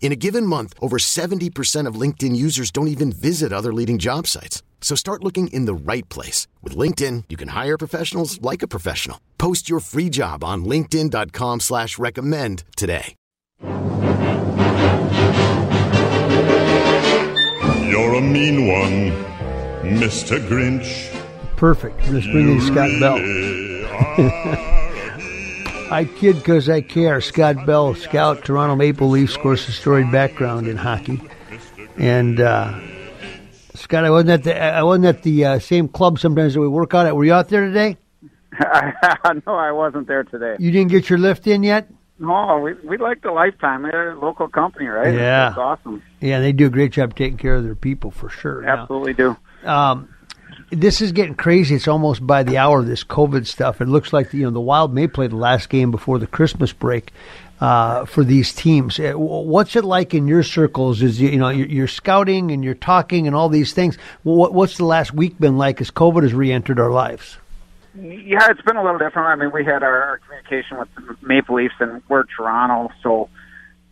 In a given month, over 70% of LinkedIn users don't even visit other leading job sites. So start looking in the right place. With LinkedIn, you can hire professionals like a professional. Post your free job on linkedin.com slash recommend today. You're a mean one, Mr. Grinch. Perfect. Let's bring in Scott Bell. I kid because I care. Scott Bell, scout, Toronto Maple Leafs, of course, a storied background in hockey. And uh, Scott, I wasn't at the I wasn't at the uh, same club sometimes that we work out at. Were you out there today? no, I wasn't there today. You didn't get your lift in yet? No, we we like the lifetime. They're a local company, right? Yeah. it's awesome. Yeah, they do a great job taking care of their people for sure. Now, Absolutely do. um, this is getting crazy. It's almost by the hour. This COVID stuff. It looks like you know the Wild may play the last game before the Christmas break uh, for these teams. Uh, What's it like in your circles? Is you know you're, you're scouting and you're talking and all these things. What, what's the last week been like as COVID has re-entered our lives? Yeah, it's been a little different. I mean, we had our, our communication with the Maple Leafs, and we're Toronto, so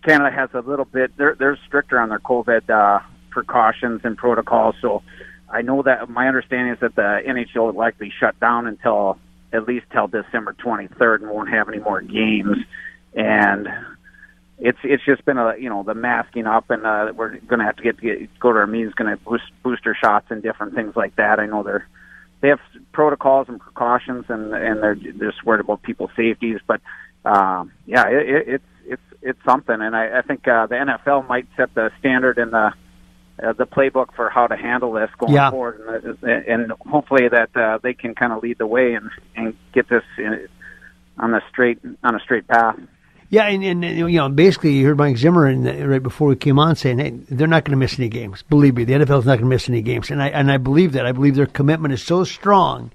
Canada has a little bit. They're they're stricter on their COVID uh, precautions and protocols. So I know that my understanding is that the NHL will likely shut down until at least till December 23rd, and won't have any more games. And it's it's just been a you know the masking up, and uh, we're going to have to get, get go to our meetings, going to boost booster shots and different things like that. I know they're they have protocols and precautions, and and they're just worried about people's safeties. But um, yeah, it, it, it's it's it's something, and I, I think uh, the NFL might set the standard in the uh, the playbook for how to handle this going Yeah. forward, and, uh, and hopefully that uh, they can kind of lead the way and and get this in, on the straight on a straight path. Yeah, and, and you know, basically, you heard Mike Zimmer in the, right before we came on saying, "Hey, they're not going to miss any games. Believe me, the NFL's not going to miss any games." And I and I believe that. I believe their commitment is so strong,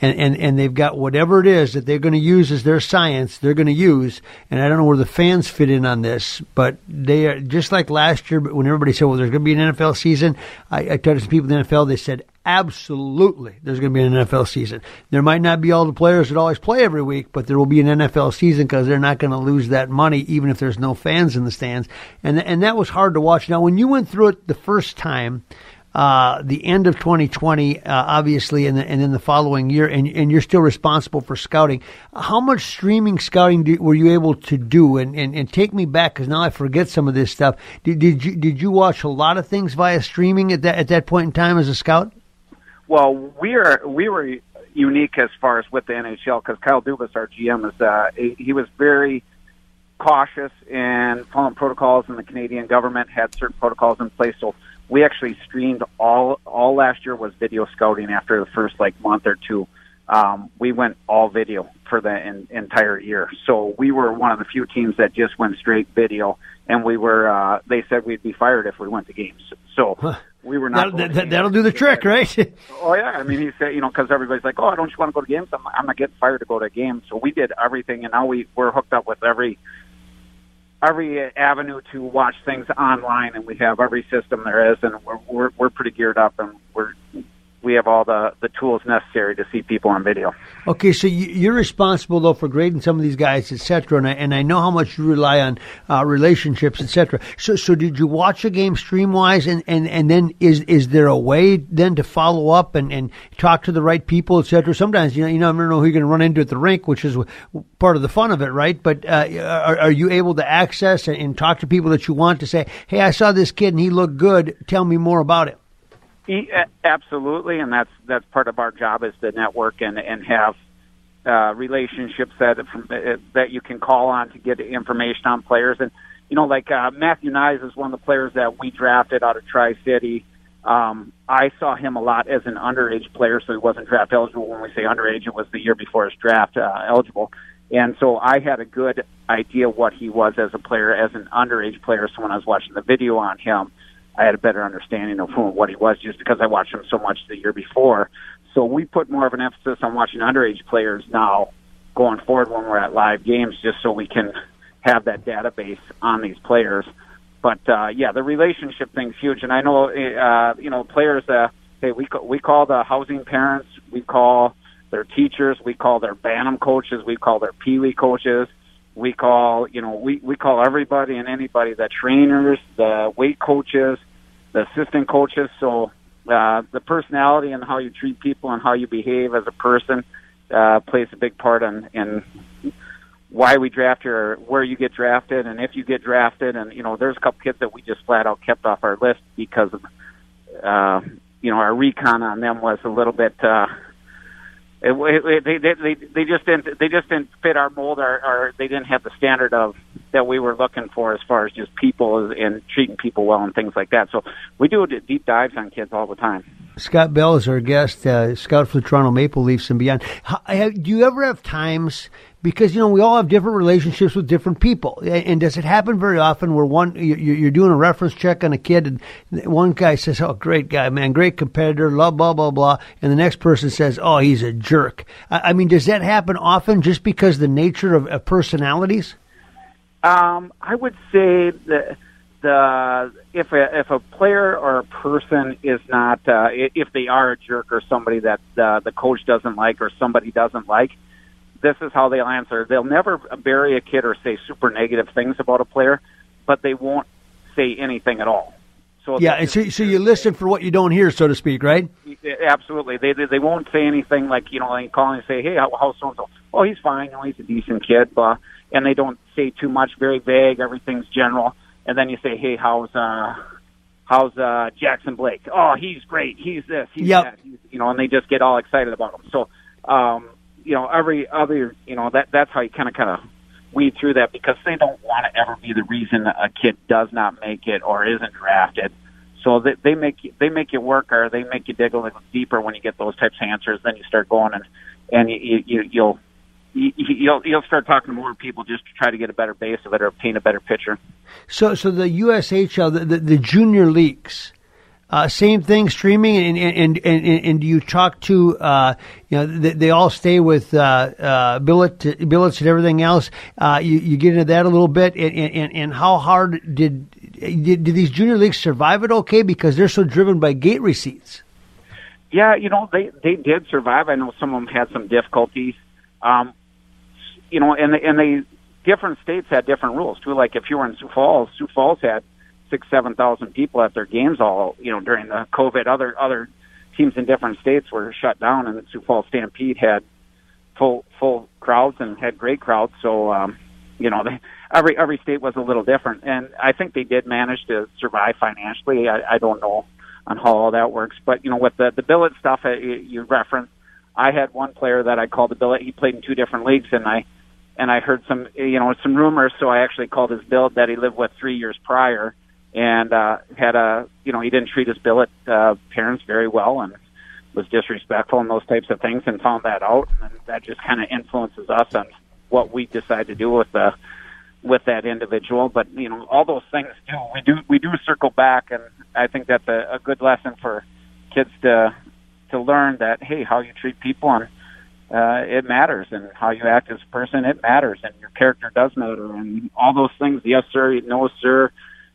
and and and they've got whatever it is that they're going to use as their science. They're going to use, and I don't know where the fans fit in on this, but they are just like last year. When everybody said, "Well, there's going to be an NFL season," I, I talked to some people in the NFL. They said, absolutely there's going to be an NFL season. There might not be all the players that always play every week, but there will be an NFL season because they're not going to lose that money even if there's no fans in the stands. And and that was hard to watch. Now, when you went through it the first time, uh, the end of 2020, uh, obviously, and, and then the following year, and, and you're still responsible for scouting. How much streaming scouting do, were you able to do? And, and, and take me back because now I forget some of this stuff. Did, did you did you watch a lot of things via streaming at that at that point in time as a scout? Well, we are we were unique as far as with the NHL because Kyle Dubas, our GM, is uh, he was very cautious and following protocols, and the Canadian government had certain protocols in place. So we actually streamed all all last year was video scouting after the first like month or two. Um, we went all video for the in, entire year. So we were one of the few teams that just went straight video, and we were. Uh, they said we'd be fired if we went to games. So we were not. That'll, that, that'll do the trick, right? Oh yeah, I mean he said you know because everybody's like, oh, I don't you want to go to games? I'm, I'm not getting fired to go to a game. So we did everything, and now we we're hooked up with every every avenue to watch things online, and we have every system there is, and we're we're, we're pretty geared up, and we're we have all the the tools necessary to see people on video. Okay, so you- you're responsible though for grading some of these guys, et cetera, and I, and I know how much you rely on uh, relationships, et cetera. So, so did you watch a game stream wise, and, and, and then is is there a way then to follow up and, and talk to the right people, et cetera? Sometimes you know you never know who you're going to run into at the rink, which is part of the fun of it, right? But uh, are, are you able to access and, and talk to people that you want to say, hey, I saw this kid and he looked good. Tell me more about it. Absolutely, and that's that's part of our job is to network and and have uh, relationships that that you can call on to get information on players. And you know, like uh, Matthew Knies is one of the players that we drafted out of Tri City. Um, I saw him a lot as an underage player, so he wasn't draft eligible. When we say underage, it was the year before his draft uh, eligible. And so I had a good idea what he was as a player, as an underage player. So when I was watching the video on him, I had a better understanding of who what he was just because I watched him so much the year before. So we put more of an emphasis on watching underage players now going forward when we're at live games, just so we can have that database on these players. But uh, yeah, the relationship thing's huge, and I know uh, you know players. Uh, hey, we we call the housing parents, we call their teachers, we call their Bantam coaches, we call their Pee Wee coaches, we call you know we we call everybody and anybody the trainers, the weight coaches, the assistant coaches. So uh, the personality and how you treat people and how you behave as a person uh, plays a big part in in why we draft you or where you get drafted and if you get drafted and you know there's a couple kids that we just flat out kept off our list because of uh you know our recon on them was a little bit uh it, it, they, they they they just didn't they just didn't fit our mold or, or they didn't have the standard of that we were looking for as far as just people and treating people well and things like that. So we do deep dives on kids all the time. Scott Bell is our guest, uh, scout for the Toronto Maple Leafs and beyond. How, do you ever have times because you know we all have different relationships with different people, and does it happen very often where one you're doing a reference check on a kid, and one guy says, "Oh, great guy, man, great competitor, blah blah blah blah," and the next person says, "Oh, he's a jerk." I mean, does that happen often just because the nature of, of personalities? Um, I would say that the if a if a player or a person is not uh, if they are a jerk or somebody that uh, the coach doesn't like or somebody doesn't like this is how they'll answer. They'll never bury a kid or say super negative things about a player, but they won't say anything at all. So yeah, and so, so you listen for what you don't hear, so to speak, right? Absolutely. They they, they won't say anything like you know, they call and say, "Hey, how, how's so and so?" Oh, he's fine. You know, he's a decent kid, blah. And they don't say too much, very vague. Everything's general. And then you say, "Hey, how's uh, how's uh, Jackson Blake?" Oh, he's great. He's this. He's yep. that. He's, you know, and they just get all excited about him. So um, you know, every other, you know, that that's how you kind of kind of weed through that because they don't want to ever be the reason a kid does not make it or isn't drafted. So they, they make you, they make you work or they make you dig a little deeper when you get those types of answers. Then you start going and and you, you you'll you, you'll you'll start talking to more people just to try to get a better base of it or paint a better picture. So so the USHL the, the, the junior leagues uh, same thing, streaming, and and and, and, and do you talk to uh, you know they, they, all stay with uh, uh, billet, billets and everything else. Uh, you, you get into that a little bit, and, and, and how hard did, did did these junior leagues survive it? Okay, because they're so driven by gate receipts. Yeah, you know they they did survive. I know some of them had some difficulties. Um, you know, and and they different states had different rules too. Like if you were in Sioux Falls, Sioux Falls had six, seven thousand people at their games all you know during the COVID. Other other teams in different states were shut down, and the Sioux Falls Stampede had full full crowds and had great crowds. So um, you know, they, every every state was a little different, and I think they did manage to survive financially. I, I don't know on how all that works, but you know, with the the billet stuff uh, you referenced, I had one player that I called the billet. He played in two different leagues, and I and I heard some you know some rumors, so I actually called his billet that he lived with three years prior and uh, had a you know he didn't treat his billet uh, parents very well and was disrespectful and those types of things and found that out. And that just kind of influences us on what we decide to do with the with that individual. But you know all those things do we do we do circle back and I think that's a, a good lesson for kids to to learn that hey how you treat people and uh, it matters and how you act as a person it matters and your character does matter and all those things yes sir no sir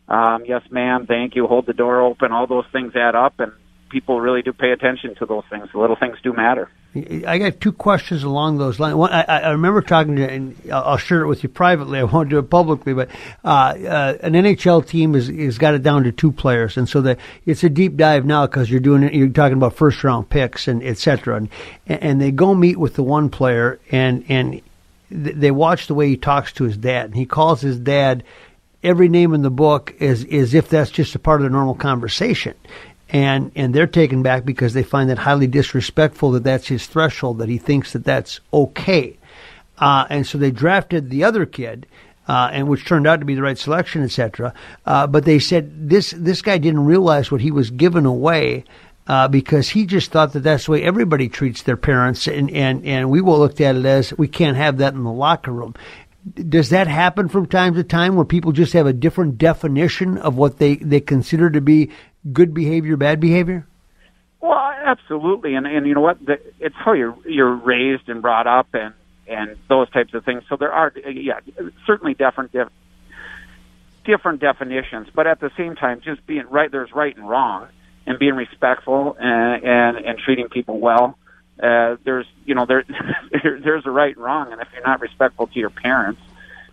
um, yes, ma'am, thank you, hold the door open, all those things add up, and people really do pay attention to those things. The little things do matter. I got two questions along those lines. One, I, I remember talking to, and I'll share it with you privately. I won't do it publicly, but uh, uh, an NHL team has, has got it down to two players, and so the, it's a deep dive now because you're doing it. you're talking about first round picks and et cetera, and, and they go meet with the one player, and and they watch the way he talks to his dad, and he calls his dad every name in the book is as if that's just a part of the normal conversation. And, and they're taken back because they find that highly disrespectful that that's his threshold, that he thinks that that's okay. Uh, and so they drafted the other kid, uh, and which turned out to be the right selection, etc. Uh, but they said this this guy didn't realize what he was giving away uh, because he just thought that that's the way everybody treats their parents, and and and we will looked at it as we can't have that in the locker room does that happen from time to time where people just have a different definition of what they, they consider to be good behavior, bad behavior? Well, absolutely, and and you know what? The, It's how you're you're raised and brought up, and and those types of things. So there are, yeah, certainly different different definitions, but at the same time, just being right. There's right and wrong, and being respectful and and, and treating people well. Uh, there's you know there there's a right and wrong, and if you're not respectful to your parents,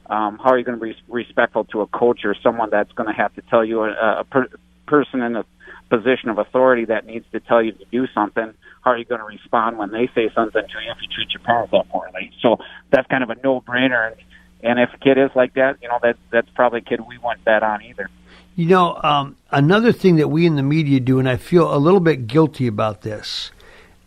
um, how are you going to be respectful to a coach or someone that's going to have to tell you a, a per, person in a position of authority that needs to tell you to do something? How are you going to respond when they say something to you if you treat your parents that poorly? So that's kind of a no-brainer. And, and if a kid is like that, you know that that's probably a kid we wouldn't bet on either. You know, um, another thing that we in the media do, and I feel a little bit guilty about this,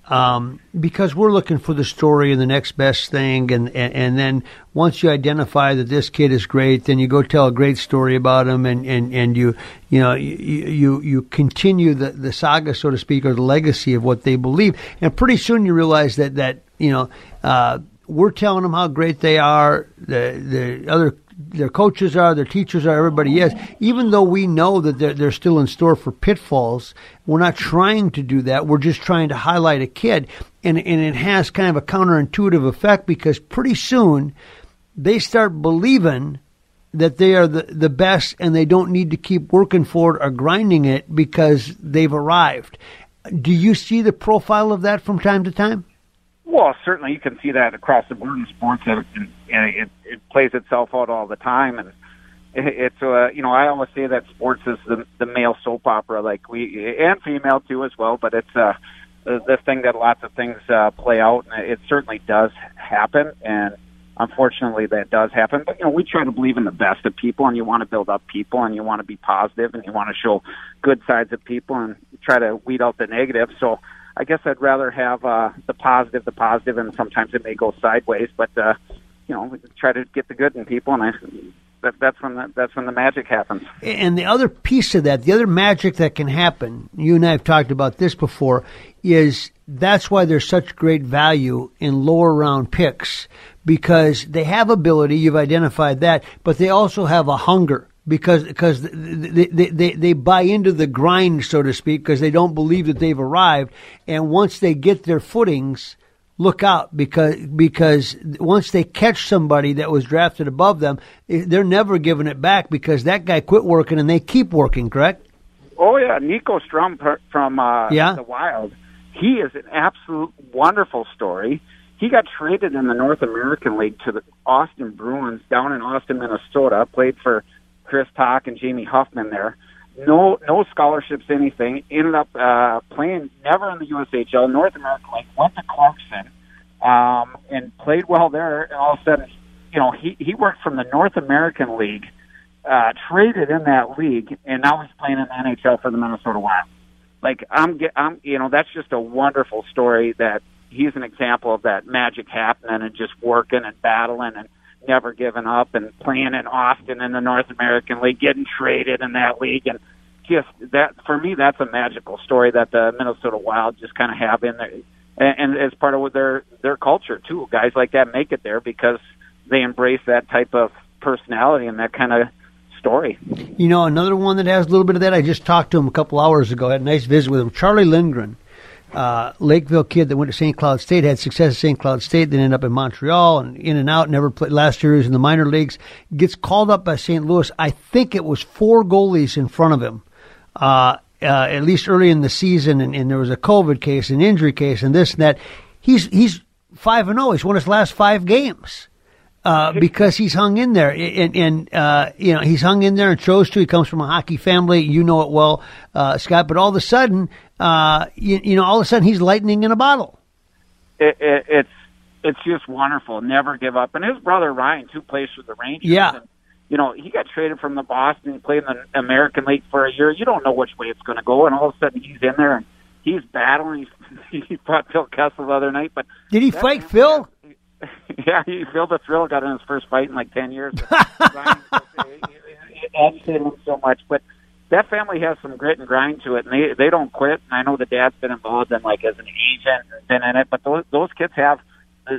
um, because we're looking for the story and the next best thing, and, and, and then once you identify that this kid is great, then you go tell a great story about him, and, and, and you you know you you, you continue the, the saga, so to speak, or the legacy of what they believe, and pretty soon you realize that that you know. Uh, we're telling them how great they are. The the other their coaches are, their teachers are, everybody is. Even though we know that they're, they're still in store for pitfalls, we're not trying to do that. We're just trying to highlight a kid. And, and it has kind of a counterintuitive effect because pretty soon they start believing that they are the, the best and they don't need to keep working for it or grinding it because they've arrived. Do you see the profile of that from time to time? Well, certainly you can see that across the board in sports, and, and it, it plays itself out all the time. And it's uh, you know I always say that sports is the the male soap opera, like we and female too as well. But it's uh, the thing that lots of things uh, play out, and it certainly does happen. And unfortunately, that does happen. But you know, we try to believe in the best of people, and you want to build up people, and you want to be positive, and you want to show good sides of people, and try to weed out the negative. So I guess I'd rather have uh, the positive, the positive, and sometimes it may go sideways. But uh, you know, try to get the good in people, and I, that, that's when the, that's when the magic happens. And the other piece of that, the other magic that can happen, you and I have talked about this before, is that's why there's such great value in lower round picks because they have ability. You've identified that, but they also have a hunger because because they, they, they, they buy into the grind, so to speak, because they don't believe that they've arrived. And once they get their footings, look out because because once they catch somebody that was drafted above them, eh, they're never giving it back because that guy quit working and they keep working. Correct? Oh yeah, Nico Sturm from uh, yeah? the Wild. He is an absolute wonderful story. He got traded in the North American League to the Austin Bruins down in Austin, Minnesota. Played for Chris Talk and Jamie Huffman there. No, no scholarships, anything. Ended up uh, playing never in the USHL, North American League. Went to Clarkson um, and played well there. And all of a sudden, you know, he he worked from the North American League, uh, traded in that league, and now he's playing in the NHL for the Minnesota Wild. Like I'm, I'm, you know, that's just a wonderful story that he's an example of that magic happening and just working and battling and never given up and playing in Austin in the North American League, getting traded in that league, and just that for me, that's a magical story that the Minnesota Wild just kind of have in there, and, and as part of their their culture too. Guys like that make it there because they embrace that type of personality and that kind of story. You know, another one that has a little bit of that. I just talked to him a couple hours ago. I had a nice visit with him. Charlie Lindgren uh, Lakeville kid that went to St. Cloud State, had success at St. Cloud State, then ended up in Montreal and in and out, never played. Last year he was in the minor leagues. Gets called up by St. Louis. I think it was four goalies in front of him, uh, uh, at least early in the season, and, and, there was a COVID case, an injury case, and this and that. He's he's five and zero. Oh. He's won his last five games. Uh, because he's hung in there, and, and uh, you know he's hung in there and chose to. He comes from a hockey family, you know it well, uh, Scott. But all of a sudden, uh, you, you, know, all of a sudden he's lightning in a bottle. It, it, it's it's just wonderful. Never give up. And his brother Ryan, too, plays for the Rangers. Yeah. And, you know, he got traded from the Boston. He played in the American League for a year. You don't know which way it's going to go, and all of a sudden he's in there and he's battling. He's, he fought Phil Kessel the other night, but did he fight Phil? yeah, he Phil the Thrill got in his first fight in like ten years. Ryan, it, it, it him so much, but that family has some grit and grind to it, and they they don't quit. And I know the dad's been involved in like as an agent, been in it, but those those kids have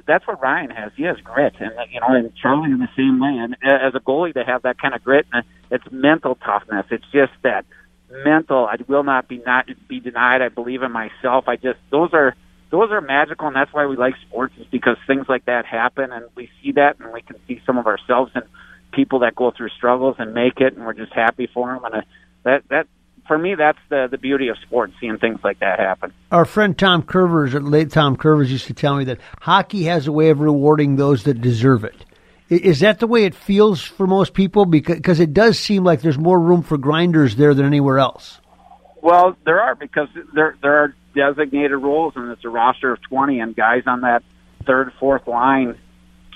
that's what Ryan has. He has grit, and you know, and Charlie in the same way. And as a goalie, to have that kind of grit, and it's mental toughness. It's just that mental. I will not be not be denied. I believe in myself. I just those are those are magical, and that's why we like sports is because things like that happen, and we see that, and we can see some of ourselves and people that go through struggles and make it, and we're just happy for them. And uh, that that for me, that's the the beauty of sports, seeing things like that happen. Our friend Tom Kurvers, late Tom Kurvers, used to tell me that hockey has a way of rewarding those that deserve it. Is that the way it feels for most people? Because it does seem like there's more room for grinders there than anywhere else. Well, there are because there there are designated roles, and it's a roster of twenty, and guys on that third, fourth line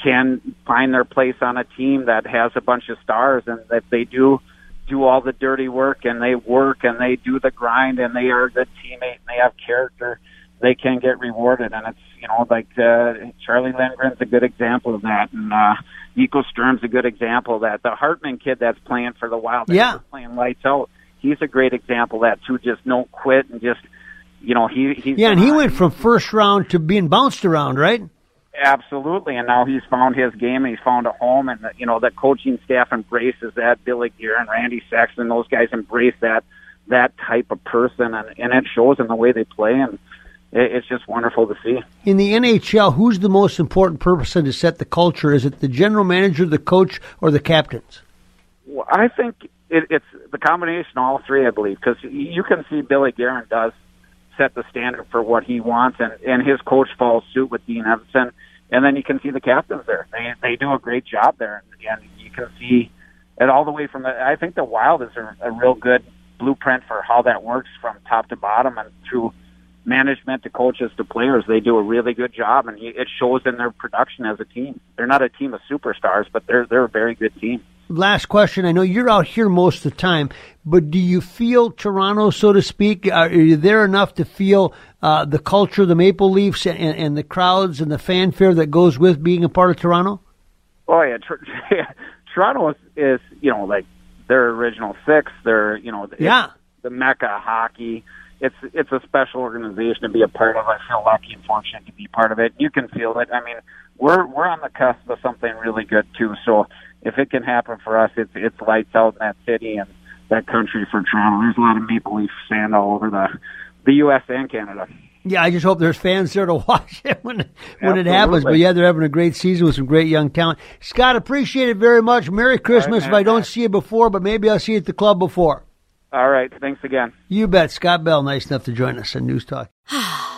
can find their place on a team that has a bunch of stars, and that they do do all the dirty work and they work and they do the grind and they are a good teammate and they have character, they can get rewarded. And it's, you know, like, uh, Charlie Lindgren's a good example of that. And, uh, Nico Sturm's a good example of that. The Hartman kid that's playing for the Wild, yeah. playing lights out, he's a great example of that too. Just don't quit and just, you know, he, he's. Yeah, and he went from first round to being bounced around, right? Absolutely, and now he's found his game and he's found a home, and you know the coaching staff embraces that. Billy Guerin and Randy Saxon, those guys embrace that that type of person, and and it shows in the way they play, and it's just wonderful to see. In the NHL, who's the most important person to set the culture? Is it the general manager, the coach, or the captains? Well, I think it, it's the combination of all three. I believe because you can see Billy Guerin does set the standard for what he wants, and and his coach follows suit with Dean Evason and then you can see the captains there. They they do a great job there, and, and you can see it all the way from the. I think the Wild is a, a real good blueprint for how that works from top to bottom and through management to coaches to players. They do a really good job, and it shows in their production as a team. They're not a team of superstars, but they're they're a very good team last question. I know you're out here most of the time, but do you feel Toronto, so to speak? Are you there enough to feel uh, the culture, the Maple Leafs, and, and, the crowds and the fanfare that goes with being a part of Toronto? Oh yeah, Toronto is, is you know like their original six. They're you know yeah the mecca of hockey. It's it's a special organization to be a part of. I feel lucky and fortunate to be part of it. You can feel it. I mean, we're we're on the cusp of something really good too. So if it can happen for us, it's it's lights out in that city and that country for Toronto. There's a lot of Maple Leaf sand all over the the U.S. and Canada. Yeah, I just hope there's fans there to watch it when when it happens. But yeah, they're having a great season with some great young talent. Scott, appreciate it very much. Merry Christmas right, if I don't see you before, but maybe I'll see you at the club before. All right, thanks again. You bet. Scott Bell, nice enough to join us on News Talk.